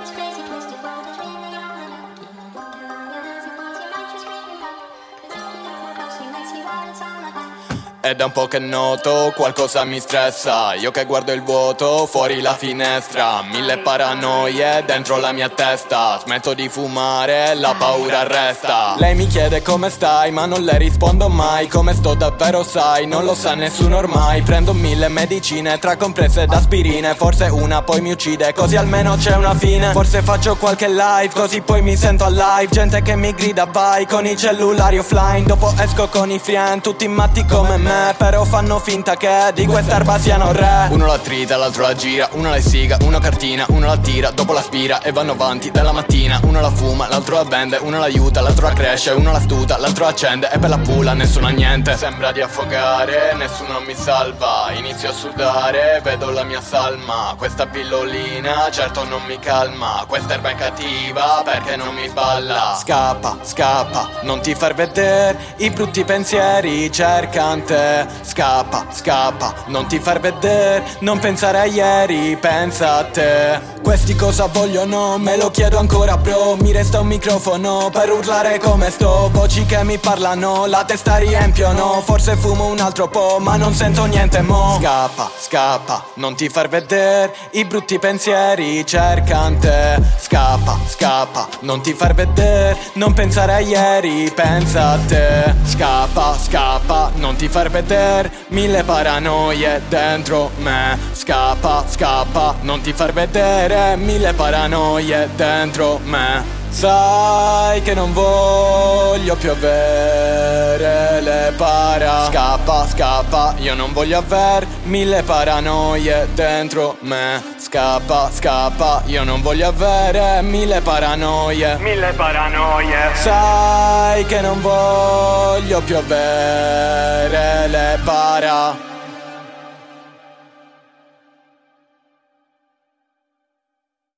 It's È un po' che noto, qualcosa mi stressa. Io che guardo il vuoto, fuori la finestra. Mille paranoie dentro la mia testa. Smetto di fumare, la paura resta. Lei mi chiede come stai, ma non le rispondo mai. Come sto davvero sai, non lo sa nessuno ormai. Prendo mille medicine, tra compresse ed aspirine. Forse una poi mi uccide, così almeno c'è una fine. Forse faccio qualche live, così poi mi sento alive. Gente che mi grida vai, con i cellulari offline. Dopo esco con i friend, tutti matti come me Però fanno finta che di quest'erba siano re. Uno la trita, l'altro la gira Uno la siga, uno cartina Uno la tira, dopo la spira E vanno avanti dalla mattina. Uno la fuma, l'altro la vende Uno l'aiuta, l'altro la cresce Uno la stuta, l'altro accende E per la pula nessuno ha niente. Sembra di affogare, nessuno mi salva Inizio a sudare, vedo la mia salma. Questa pillolina certo non mi calma Questa erba è cattiva perché non mi balla. Scappa, scappa, non ti far vedere I brutti pensieri cercante Scappa, scappa, non ti far vedere Non pensare a ieri, pensa a te Questi cosa vogliono, me lo chiedo ancora bro. Mi resta un microfono per urlare come sto. Voci che mi parlano, la testa riempiono. Forse fumo un altro po', ma non sento niente mo. Scappa, scappa, non ti far vedere I brutti pensieri cercan te. Scappa, scappa, non ti far vedere Non pensare a ieri, pensa a te. Scappa, scappa, non ti far vedere Mille paranoie dentro me. Scappa, scappa, non ti far vedere Mille paranoie dentro me. Sai che non voglio più avere le para. Scappa, scappa, io non voglio aver mille paranoie dentro me. Scappa, scappa, io non voglio avere mille paranoie. Mille paranoie. Sai che non voglio più avere le para